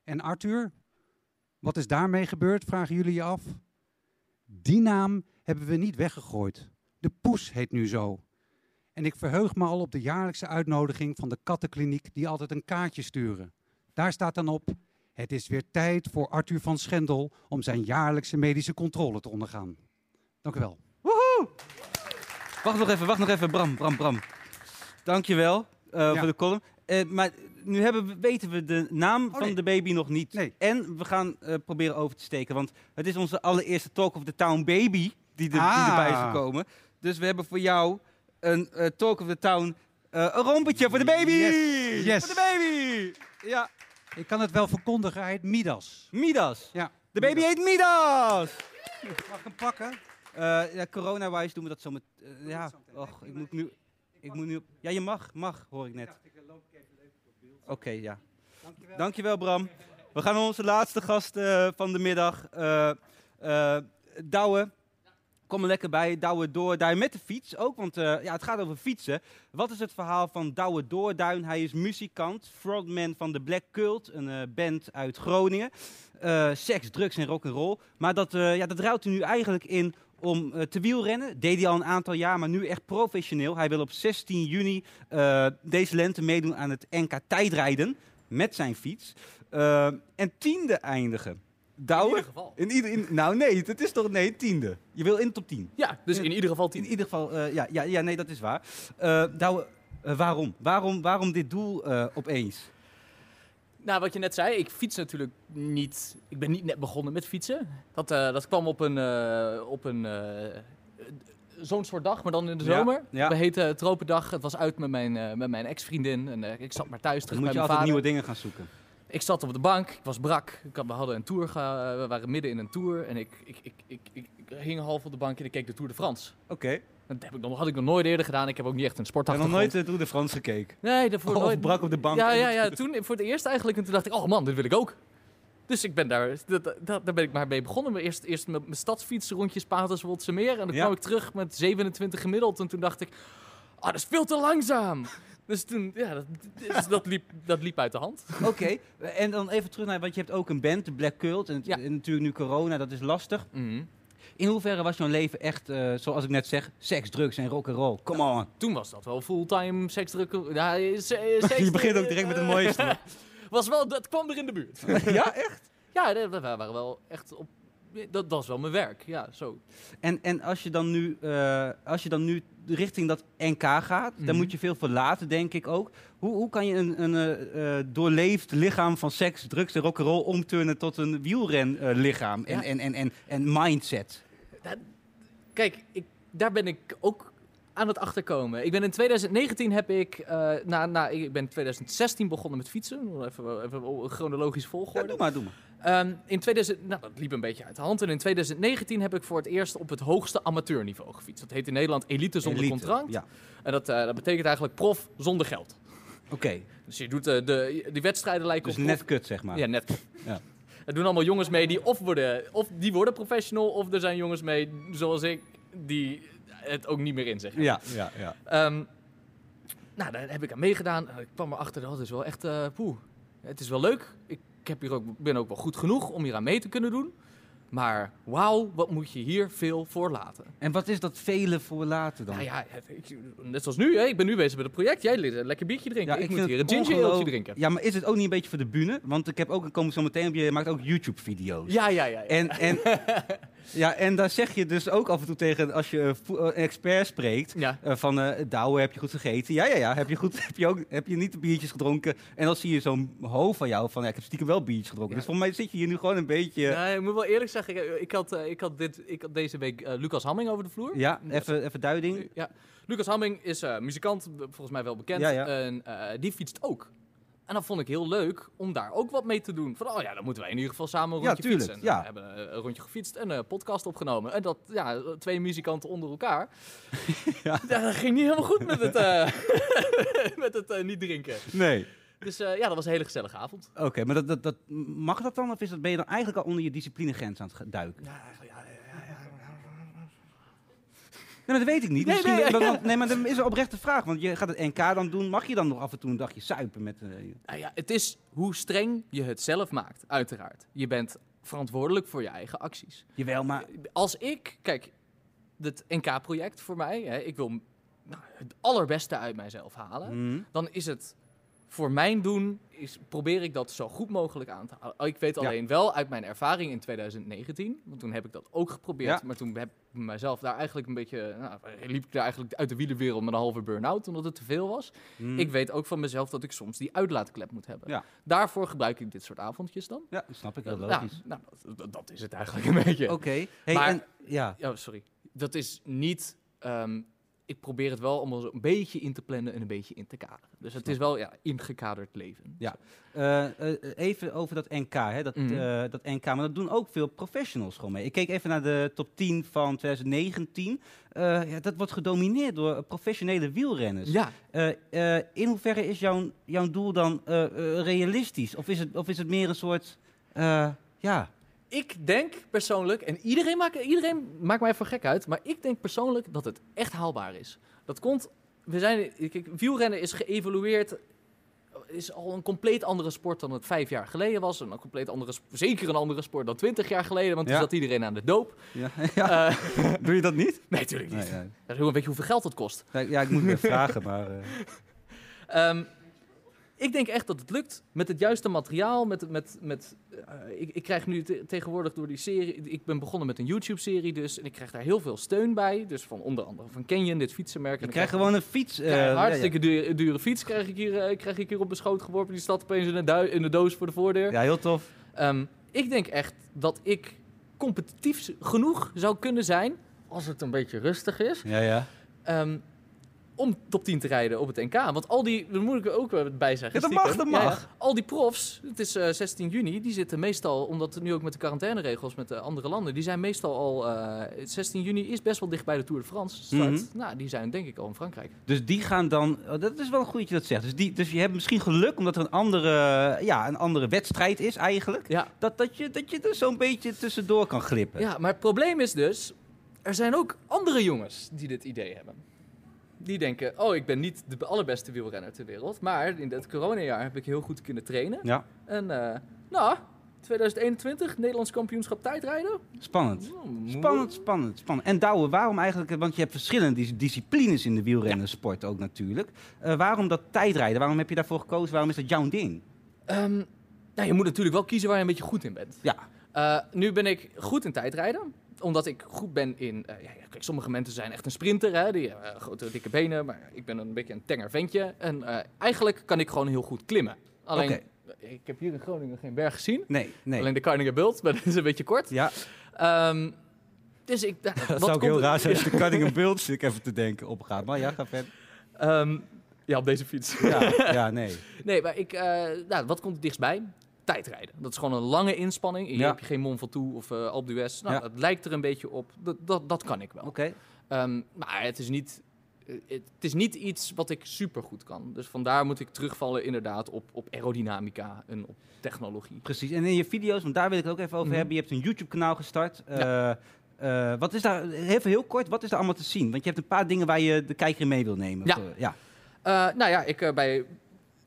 En Arthur, wat is daarmee gebeurd, vragen jullie je af? Die naam hebben we niet weggegooid. De poes heet nu zo. En ik verheug me al op de jaarlijkse uitnodiging van de kattenkliniek die altijd een kaartje sturen. Daar staat dan op: Het is weer tijd voor Arthur van Schendel om zijn jaarlijkse medische controle te ondergaan. Dank u wel. Wacht nog even, wacht nog even. Bram, Bram, Bram. Dankjewel eh Ja. voor de column. Eh, maar nu hebben we, weten we de naam van Oh, nee. de baby nog niet. Nee. En we gaan eh, proberen over te steken. Want het is onze allereerste Talk of the Town baby die, er, Ah. die erbij is gekomen. Dus we hebben voor jou een eh, Talk of the Town eh, een rompetje voor de baby! Yes. Yes. Voor de baby! Ja, Ik kan het wel verkondigen, hij heet Midas. Midas. Ja. De baby heet Midas! Mag ik hem pakken? Eh ja, corona-wise doen we dat zo met... ja, och, ik moet nu... Ik moet nu... Ja, je mag, mag, hoor ik net. Oké, ja. Dankjewel, Bram. We gaan onze laatste gast van de middag, eh, Douwe. Kom er lekker bij, Douwe Doorduin met de fiets ook, want eh, ja, het gaat over fietsen. Wat is het verhaal van Douwe Doorduin? Hij is muzikant, frontman van de Black Cult, een eh, band uit Groningen. Eh, seks, drugs en rock'n'roll. Maar dat, ja, dat ruilt hij nu eigenlijk in om te wielrennen. Deed hij al een aantal jaar, maar nu echt professioneel. Hij wil op 16 juni deze lente meedoen aan het NK tijdrijden met zijn fiets. En tiende eindigen. Douwe? In ieder geval. In ieder, in- nou nee, het is toch nee, tiende. Je wil in de top 10. Ja, dus in ieder geval tien. In ieder geval, eh, ja, ja, ja, nee, dat is waar. Eh Douwe, eh, waarom? waarom? Waarom dit doel opeens? Nou, wat je net zei, ik fiets natuurlijk niet. Ik ben niet net begonnen met fietsen. Dat, dat kwam op een, op een zo'n soort dag, maar dan in de Ja, zomer. ja. We heten Tropendag. Het was uit met mijn, met mijn ex-vriendin. En ik zat maar thuis Dan terug moet bij je mijn altijd vader. nieuwe dingen gaan zoeken. Ik zat op de bank, ik was brak. Ik had, we hadden een tour, ge- we waren midden in een tour. En ik, ik, ik, ik, ik, ik hing half op de bank en ik keek de Tour de France. Oké. Dat heb ik nog, had ik nog nooit eerder gedaan. Ik heb ook niet echt een Ik heb nog sportachtergrond. nooit uh, Tour de France gekeken. Nee, daarvoor Of nooit. brak op de bank. Ja, ja, ja. Toen voor het eerst eigenlijk. En toen dacht ik, oh man, dit wil ik ook. Dus ik ben daar, dat, dat, daar ben ik maar mee begonnen. Eerst, eerst met mijn stadsfiets rondjes Paterswoldse Meer. En dan Ja. kwam ik terug met 27 gemiddeld. En toen dacht ik, ah, dat is veel te langzaam. Dus toen, ja, dat, dus dat, liep, dat liep uit de hand. Oké, en dan even terug naar, want je hebt ook een band, de Black Cult. En, het- Ja. en natuurlijk nu corona, dat is lastig. Mhm. In hoeverre was jouw leven echt, eh, zoals ik net zeg, seks, drugs en rock and roll? Come on. Toen was dat wel fulltime seksdruk. Ja, se- <laughs> seks- Je begint ook direct met het mooiste. <laughs> was wel, dat kwam er in de buurt. <laughs> ja, echt? Ja, dat waren wel echt op. Dat, dat was wel mijn werk. Ja, zo. En, en als, je dan nu, eh, als je dan nu richting dat NK gaat, dan Mhm. moet je veel verlaten, denk ik ook. Hoe, hoe kan je een, een eh, eh, doorleefd lichaam van seks, drugs en rock'n'roll omturnen tot een wielrenlichaam lichaam en, Ja. en, en, en, en mindset? Kijk, ik, daar ben ik ook aan het achterkomen. Ik ben in 2019 heb ik, na, na, ik ben in 2016 begonnen met fietsen. Even, even chronologisch Ja, volgorde. doe maar, doe maar. Ehm, in 2000, nou, dat liep een beetje uit de hand. En in 2019 heb ik voor het eerst op het hoogste amateurniveau gefietst. Dat heet in Nederland elite zonder Elite, contract. Ja, En dat, eh, dat betekent eigenlijk prof zonder geld. oké. Dus je doet eh, de, die wedstrijden lijken Dus op net kut, zeg maar. Ja, net. Ja. Er doen allemaal jongens mee die of worden, of die worden professional, of er zijn jongens mee, zoals ik, die het ook niet meer in hebben. ja, ja. ja. Ehm, nou, daar heb ik aan meegedaan. Ik kwam erachter, dat is wel echt, eh poeh. Het is wel leuk. Ik heb hier ook, ben ook wel goed genoeg om hier aan mee te kunnen doen. Maar wauw, wat moet je hier veel voor laten. En wat is dat vele voor later dan? Nou ja, het- ik- net zoals nu. Hè. Ik ben nu bezig met een project. Jij leert een lekker biertje drinken. Ja, ik, moet hier een het ginger ongeloof- drinken. Ja, maar is het ook niet een beetje voor de bühne? Want ik heb ook, ik kom zo meteen op, je maakt ook YouTube-video's. Ja, ja, ja. ja. En, en, <laughs> ja, en daar zeg je dus ook af en toe tegen, als je een vo- een expert spreekt, ja. eh, van eh Douwe, heb je goed gegeten? Ja, ja, ja. Heb je, goed, <laughs> heb je, ook, heb je niet de biertjes gedronken? En dan zie je zo'n hoofd van jou van, ja, ik heb stiekem wel biertjes gedronken. Ja. Dus voor mij zit je hier nu gewoon een beetje... Ja, ik moet wel eerlijk zeggen, ik, ik, had, eh, ik, had, dit, ik had deze week eh, Lucas Hamming over de vloer. Ja, even, even duiding. Ja. Lucas Hamming is eh, muzikant, volgens mij wel bekend. En eh, die fietst ook. En dat vond ik heel leuk om daar ook wat mee te doen. Van, oh ja, dan moeten wij in ieder geval samen een Ja, rondje tuurlijk, fietsen. En ja. We hebben eh, een rondje gefietst en een podcast opgenomen. En dat, ja, twee muzikanten onder elkaar. <laughs> Ja. ja. dat ging niet helemaal goed met het, eh, <laughs> met het eh, niet drinken. Nee. Dus eh, ja, dat was een hele gezellige avond. Oké, maar dat, dat, dat, mag dat dan? Of is dat, ben je dan eigenlijk al onder je disciplinegrens aan het duiken? Ja, ja, maar dat weet ik niet. Nee, Misschien, nee. want- nee, maar dat is een oprechte vraag. Want je gaat het NK dan doen. Mag je dan nog af en toe een dagje suipen met... eh, Nou ja, het is hoe streng je het zelf maakt, uiteraard. Je bent verantwoordelijk voor je eigen acties. jawel, maar... Als ik, kijk, het NK-project voor mij, hè, ik wil nou, het allerbeste uit mijzelf halen, Hmm. dan is het voor mijn doen, is, probeer ik dat zo goed mogelijk aan te houden. Ik weet Ja. alleen wel uit mijn ervaring in 2019, want toen heb ik dat ook geprobeerd, Ja. maar toen heb ik mezelf daar eigenlijk een beetje, nou, liep ik daar eigenlijk uit de wielenwereld met een halve burn-out, omdat het te veel was. Hmm. Ik weet ook van mezelf dat ik soms die uitlaatklep moet hebben. Ja. Daarvoor gebruik ik dit soort avondjes dan. Ja, snap ik. Nou, logisch. nou, dat, dat is het eigenlijk een beetje. Oké. Hey, Maar- en, ja. Ja, sorry. Dat is niet. ehm, ik probeer het wel om zo een beetje in te plannen en een beetje in te kaderen. Dus het is wel ja, ingekaderd leven. Ja. Eh, eh, even over dat NK, hè? Dat, Mhm. eh, dat NK. Maar dat doen ook veel professionals gewoon mee. Ik keek even naar de top 10 van 2019. Eh, ja, dat wordt gedomineerd door professionele wielrenners. Ja, Eh, eh, in hoeverre is jouw, jouw doel dan eh, eh, realistisch? Of is, het, of is het meer een soort... eh, ja, ik denk persoonlijk, en iedereen maakt, iedereen maakt mij voor gek uit, maar ik denk persoonlijk dat het echt haalbaar is. Dat komt, we zijn, kijk, wielrennen is geëvolueerd is al een compleet andere sport dan het vijf jaar geleden was. En een compleet andere, zeker een andere sport dan twintig jaar geleden, want toen Ja. zat iedereen aan de doop. Ja, <laughs> ja. Eh, <laughs> Doe je dat niet? nee, natuurlijk niet. Nee, nee. Dat is hoe- Weet je hoeveel geld het kost? Ja, ik moet even vragen, maar... eh, <laughs> Ehm, ik denk echt dat het lukt met het juiste materiaal. Met, met, met, eh, ik, ik krijg nu te- tegenwoordig door die serie. Ik ben begonnen met een YouTube-serie dus. En ik krijg daar heel veel steun bij. Dus van onder andere van Canyon, dit fietsenmerk. En ik krijg gewoon een fiets. eh, een ja, hartstikke dure, dure fiets krijg ik, hier, eh, krijg ik hier op mijn schoot geworpen. Die staat opeens in de, in de doos voor de voordeur. Ja, heel tof. Ehm, ik denk echt dat ik competitief genoeg zou kunnen zijn. Als het een beetje rustig is. Ja, ja. Ehm, om top 10 te rijden op het NK. Want al die, dat moet ik er ook bij zeggen. Ja, dat mag, dat mag. al die profs, het is eh, 16 juni, die zitten meestal, omdat het nu ook met de quarantaineregels met de andere landen, die zijn meestal al, eh, 16 juni is best wel dicht bij de Tour de France start. Mhm. Nou, die zijn denk ik al in Frankrijk. Dus die gaan dan. oh, dat is wel goed dat je dat zegt. Dus, die, dus je hebt misschien geluk omdat er een andere, ja, een andere wedstrijd is eigenlijk. Ja. Dat, dat, je, dat je er zo'n beetje tussendoor kan glippen. ja, maar het probleem is dus, er zijn ook andere jongens die dit idee hebben. Die denken, oh, ik ben niet de allerbeste wielrenner ter wereld, maar in het coronajaar heb ik heel goed kunnen trainen. Ja, En, eh, nou, 2021, Nederlands kampioenschap tijdrijden. spannend. Hmm, Spannend, spannend, spannend. En Douwe, waarom eigenlijk, want je hebt verschillende dis- disciplines in de wielrennersport ook natuurlijk. Eh, waarom dat tijdrijden? Waarom heb je daarvoor gekozen? Waarom is dat jouw ding? Ehm, nou, je moet natuurlijk wel kiezen waar je een beetje goed in bent. Ja. Eh, nu ben ik goed in tijdrijden. Omdat ik goed ben in... eh, ja, kijk, sommige mensen zijn echt een sprinter. Hè, die hebben eh, grote, dikke benen. Maar ik ben een beetje een tenger ventje. En eh, eigenlijk kan ik gewoon heel goed klimmen. Alleen, ik heb hier in Groningen geen berg gezien. Nee, nee. Alleen de Karninger Bult, maar <laughs> dat is een beetje kort. ja, Ehm, dus ik... <laughs> dat wat zou ook heel raar zijn als <laughs> de Cunningham Bult zit ik even te denken opgaat. Maar ja, ga verder. Ehm, ja, op deze fiets. Ja, ja, nee. Nee, maar ik, nou, wat komt het dichtstbij? Tijdrijden. Dat is gewoon een lange inspanning. Hier Ja. heb je geen Mont Ventoux of Alpe d'Huez. Nou, Ja. dat lijkt er een beetje op. Dat, dat, dat kan ik wel. Oké. Ehm, maar het is, niet, eh, het is niet iets wat ik super goed kan. Dus vandaar moet ik terugvallen inderdaad op, op aerodynamica en op technologie. Precies. En in je video's, want daar wil ik het ook even over Mhm. hebben. Je hebt een YouTube-kanaal gestart. Eh, eh, wat is daar, even heel kort, wat is daar allemaal te zien? Want je hebt een paar dingen waar je de kijker in mee wil nemen. Ja. Ja. Nou ja, ik, bij,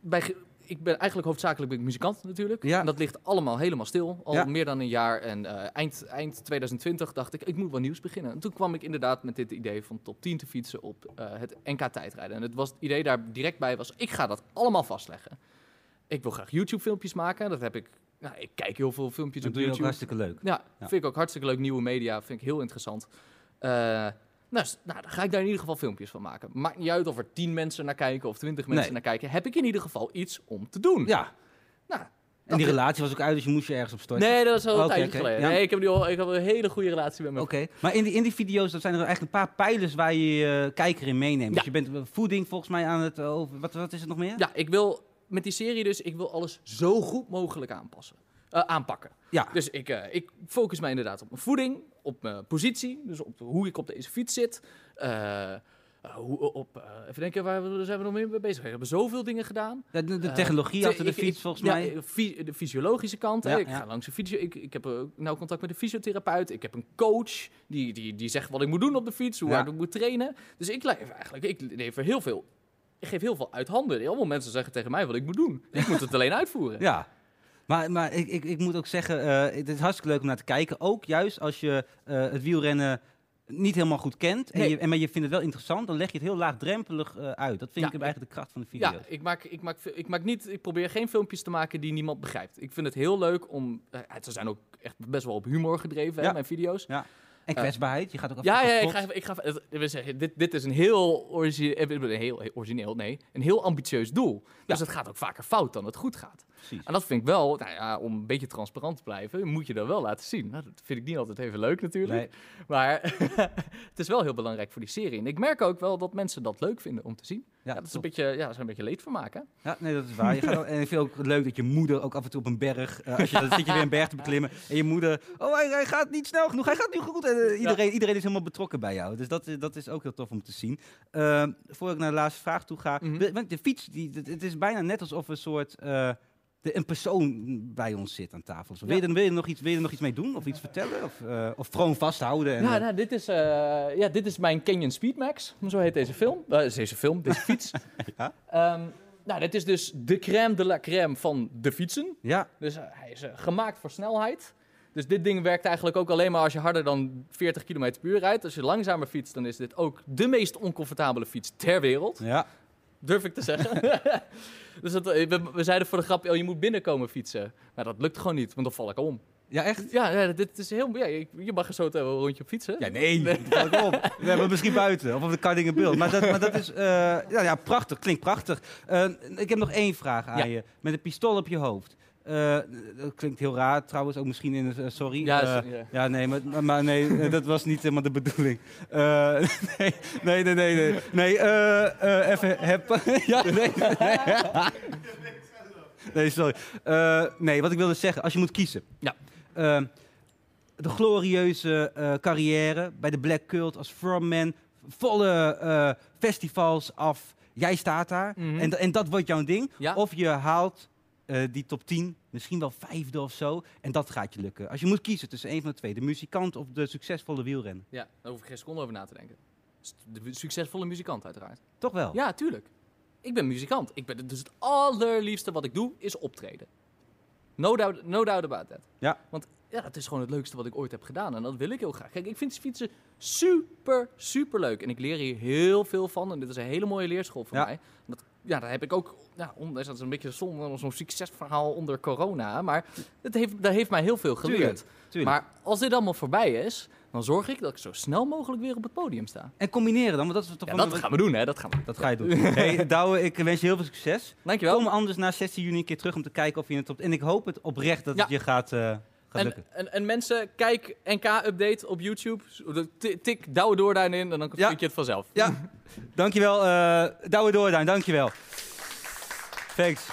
bij, ik ben eigenlijk hoofdzakelijk ben ik muzikant natuurlijk. Ja. En dat ligt allemaal helemaal stil, al Ja. meer dan een jaar. En eh, eind, eind 2020 dacht ik, ik moet wel nieuws beginnen. En toen kwam ik inderdaad met dit idee van top 10 te fietsen op eh, het NK tijdrijden. En het, was, het idee daar direct bij was, ik ga dat allemaal vastleggen. Ik wil graag YouTube filmpjes maken. Dat heb ik, nou, ik kijk heel veel filmpjes Dat op doe je ook YouTube. hartstikke leuk. Ja, Ja. vind ik ook hartstikke leuk. Nieuwe media, vind ik heel interessant. Eh, nou, nou, dan ga ik daar in ieder geval filmpjes van maken. Maakt niet uit of er 10 mensen naar kijken of 20 mensen Nee. naar kijken. Heb ik in ieder geval iets om te doen. Ja. Nou, En die relatie was ook uit, dus je moest je ergens op storten. Nee, dat is al een tijdje geleden. ja. Nee, ik heb, nu al, ik heb een hele goede relatie met mijn Oké, maar in die, in die video's dat zijn er eigenlijk een paar pijlers waar je je kijker in meeneemt. Ja. Dus je bent voeding volgens mij aan het eh, over. Wat, wat is het nog meer? Ja, ik wil met die serie dus, ik wil alles zo goed mogelijk aanpassen. Eh, aanpakken. Ja. Dus ik, eh, ik focus mij inderdaad op mijn voeding, op mijn positie, dus op hoe ik op deze fiets zit. eh, hoe, op, even denken, waar zijn we nog mee bezig? We hebben zoveel dingen gedaan. De, de, de technologie te- achter de ik- fiets volgens ja, mij. de fysiologische kant. hè. Ik ja. ga langs een fysio. Ik, ik heb nauw contact met een fysiotherapeut. Ik heb een coach die, die, die zegt wat ik moet doen op de fiets, hoe hard ik moet trainen. Dus ik leef eigenlijk, ik lever heel veel. Ik geef heel veel uit handen. Allemaal mensen zeggen tegen mij wat ik moet doen. Ik moet het <laughs> alleen uitvoeren. Ja. Maar, maar ik, ik, ik moet ook zeggen, eh, het is hartstikke leuk om naar te kijken. Ook juist als je eh, het wielrennen niet helemaal goed kent, en Nee. je, en, maar je vindt het wel interessant, dan leg je het heel laagdrempelig eh, uit. Dat vind Ja. ik eigenlijk de kracht van de video. Ja, ik, maak, ik, maak, ik maak niet, ik probeer geen filmpjes te maken die niemand begrijpt. Ik vind het heel leuk om. ze zijn ook echt best wel op humor gedreven, hè, Ja. mijn video's. En kwetsbaarheid, je gaat ook af Ja, toe ja, ik ga, ik ga, wil zeggen, dit, dit is een heel, origi- een heel heel origineel, nee, een heel ambitieus doel. Dus het gaat ook vaker fout dan het goed gaat. Precies. En dat vind ik wel, nou ja, om een beetje transparant te blijven, moet je dat wel laten zien. Nou, dat vind ik niet altijd even leuk natuurlijk, Nee. maar <laughs> het is wel heel belangrijk voor die serie. En ik merk ook wel dat mensen dat leuk vinden om te zien. Ja, dat is een beetje, ja, is een beetje leedvermaak, hè? Ja, nee, dat is waar. Je gaat ook- en ik vind ook leuk dat je moeder ook af en toe op een berg, eh, als je, dan zit je weer een berg te beklimmen, en je moeder, oh hij, hij gaat niet snel genoeg, hij gaat niet goed. En, eh, iedereen, iedereen is helemaal betrokken bij jou. Dus dat, is- dat is ook heel tof om te zien. Uh, voor ik naar de laatste vraag toe ga, Mhm. de, want de fiets, die, het- het is bijna net alsof een soort, eh, de, een persoon bij ons zit aan tafel. Wil, je, er- wil, je er nog iets, wil je er nog iets mee doen, of iets vertellen, of, eh, of gewoon vasthouden? En, Ja, eh, nou, dit, is, ja, dit is mijn Canyon Speedmax. Zo heet deze film. Deze film, deze fiets. <laughs> Ja. Ehm, nou, dit is dus de crème de la crème van de fietsen. Ja, Dus hij is gemaakt voor snelheid. Dus dit ding werkt eigenlijk ook alleen maar als je harder dan 40 km per uur rijdt. Als je langzamer fietst, dan is dit ook de meest oncomfortabele fiets ter wereld. ja. Durf ik te zeggen. <laughs> dus dat, eh, we, we zeiden voor de grap, oh, je moet binnenkomen fietsen. Maar dat lukt gewoon niet, want dan val ik om. Ja, echt? Ja, ja dit is heel... Ja, je- mag er zo een rondje op fietsen. Ja, nee, dat val ik op. We hebben het misschien buiten of op de Kardingenbeeld. Maar dat, maar dat is eh, ja, ja, prachtig, klinkt prachtig. Eh, ik heb nog één vraag aan Ja. je. Met een pistool op je hoofd. Eh, dat klinkt heel raar trouwens, ook misschien in een... eh, sorry. Ja, Eh, is- ja. ja, nee, maar, maar- nee, dat was niet helemaal de bedoeling. <laughs> Nee, nee, nee, nee. Nee, even heb... <laughs> ja, nee, nee. sorry. Nee, wat ik wilde zeggen, als je moet kiezen. Ja. Eh, de glorieuze carrière bij de Black Cult als frontman. Volle festivals af. Jij staat daar. Mhm. en, en dat wordt jouw ding. Ja. Of je haalt die top 10, misschien wel vijfde of zo. En dat gaat je lukken. Als je moet kiezen tussen een van de twee. De muzikant of de succesvolle wielrenner. Ja, daar hoef ik geen seconde over na te denken. De succesvolle muzikant uiteraard. Toch wel? Ja, tuurlijk. Ik ben muzikant. Ik ben, dus het allerliefste wat ik doe, is optreden. No doubt, no doubt about that. Ja. Want ja, dat is gewoon het leukste wat ik ooit heb gedaan. En dat wil ik heel graag. Kijk, ik vind fietsen super, super leuk. En ik leer hier heel veel van. En dit is een hele mooie leerschool voor Ja. mij. Dat, ja, daar heb ik ook... Ja, ondanks dat is een beetje zo'n zo'n succesverhaal onder corona. Maar het heeft, daar heeft mij heel veel geleerd. Tuurlijk, tuurlijk. Maar als dit allemaal voorbij is, dan zorg ik dat ik zo snel mogelijk weer op het podium sta. En combineren dan, want dat is toch Ja, dat gaan we doen, hè? Dat gaan we doen. Dat ga je doen. <laughs> hey, Douwe, ik wens je heel veel succes. Dankjewel. Kom anders na 16 juni een keer terug om te kijken of je het top... En ik hoop het oprecht dat Ja. het je gaat, eh, gaat En, lukken. en, en mensen, kijk NK-update op YouTube. Tik- Douwe Doorduin in en dan Ja. vind je het vanzelf. Ja, <laughs> dankjewel. eh Douwe Doorduin, dankjewel. Thanks.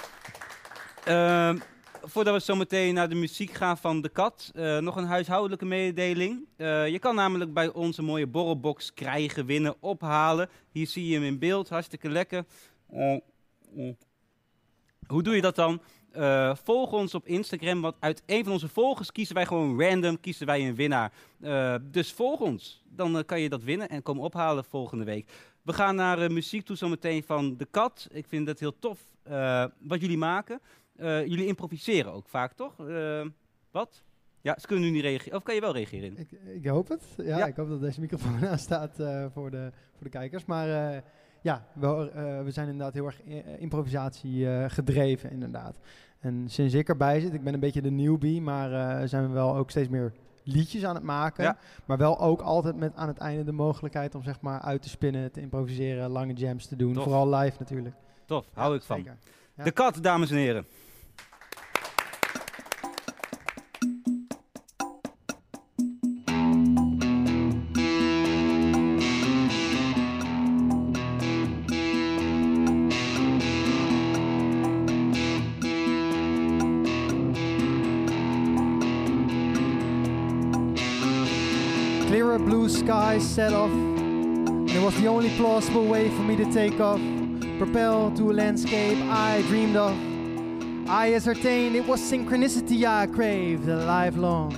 Ehm, voordat we zo meteen naar de muziek gaan van De Kat, eh, nog een huishoudelijke mededeling. Eh, je kan namelijk bij ons een mooie borrelbox krijgen, winnen, ophalen. Hier zie je hem in beeld, hartstikke lekker. Oh, oh. Hoe doe je dat dan? Eh, volg ons op Instagram, want uit een van onze volgers kiezen wij gewoon random kiezen wij een winnaar. Eh, dus volg ons, dan eh, kan je dat winnen en komen ophalen volgende week. We gaan naar muziek toe zometeen van De Kat. Ik vind het heel tof wat jullie maken. Jullie improviseren ook vaak, toch? Wat? Ja, ze kunnen nu niet reageren. Of kan je wel reageren? Ik, ik hoop het. Ja, Ja. ik hoop dat deze microfoon <laughs> aanstaat eh voor, de, voor de kijkers. Maar ja, we, we zijn inderdaad heel erg improvisatie gedreven, inderdaad. En sinds ik erbij zit, ik ben een beetje de newbie, maar eh, zijn we wel ook steeds meer liedjes aan het maken. Ja. Maar wel ook altijd met aan het einde de mogelijkheid om zeg maar uit te spinnen, te improviseren, lange jams te doen. Tof. Vooral live natuurlijk. Tof, hou Ja, ik van. zeker. Ja. De Kat, dames en heren. Set off. It was the only plausible way for me to take off. Propel to a landscape I dreamed of. I ascertained it was synchronicity I craved a lifelong.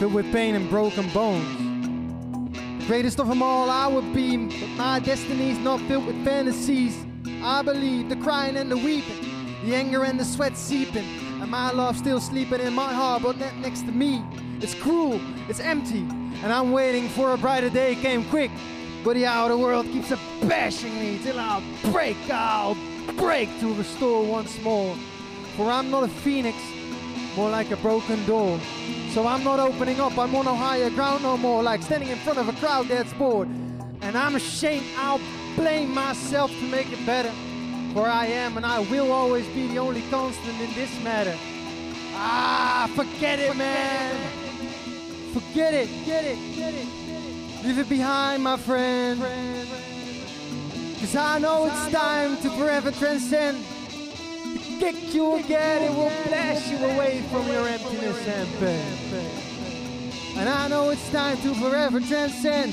Filled with pain and broken bones. Greatest of them all I would be, but my destiny's not filled with fantasies. I believe the crying and the weeping, the anger and the sweat seeping, and my love still sleeping in my heart, but not next to me. It's cruel, it's empty, and I'm waiting for a brighter day came quick. But the outer world keeps a bashing me till I'll break, I'll break to restore once more. For I'm not a phoenix, more like a broken door. So I'm not opening up, I'm on no higher ground no more, like standing in front of a crowd that's bored. And I'm ashamed, I'll blame myself to make it better. For I am and I will always be the only constant in this matter. Ah, forget it, man. Forget it, get it, get it. Get it. Leave it behind, my friend. Cause I know it's time to forever transcend. Kick you again, it will blast you away from your emptiness and pain. And I know it's time to forever transcend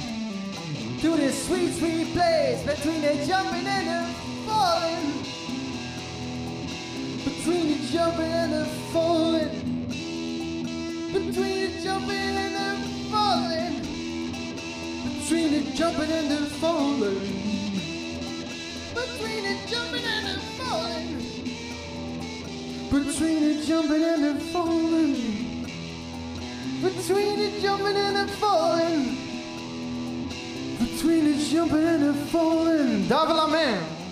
to this sweet, sweet place between the jumping and the falling. Between the jumping and the falling. Between the jumping Between the jumping and the falling. Between the jumping and the falling. Between the jumping and the falling. Between the jumping and the falling. Between the jumping and the falling. Double man.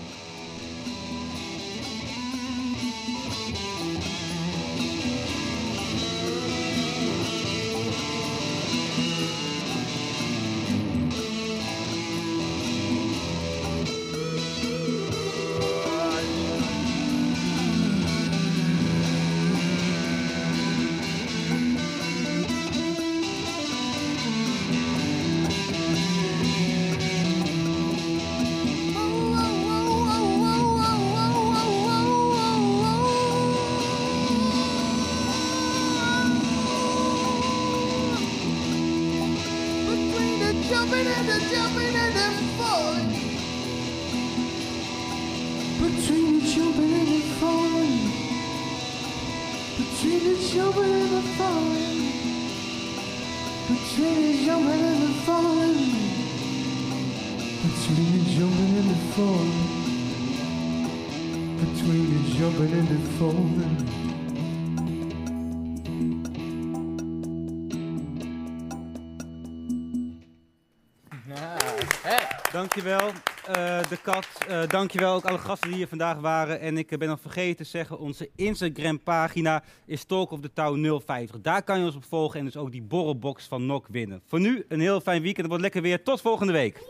Dankjewel, eh de kat. Eh dankjewel ook alle gasten die hier vandaag waren. En ik eh, ben nog vergeten te zeggen, onze Instagram-pagina is Talk of the Town 050. Daar kan je ons op volgen en dus ook die borrelbox van NOK winnen. Voor nu een heel fijn weekend. Het wordt lekker weer. Tot volgende week.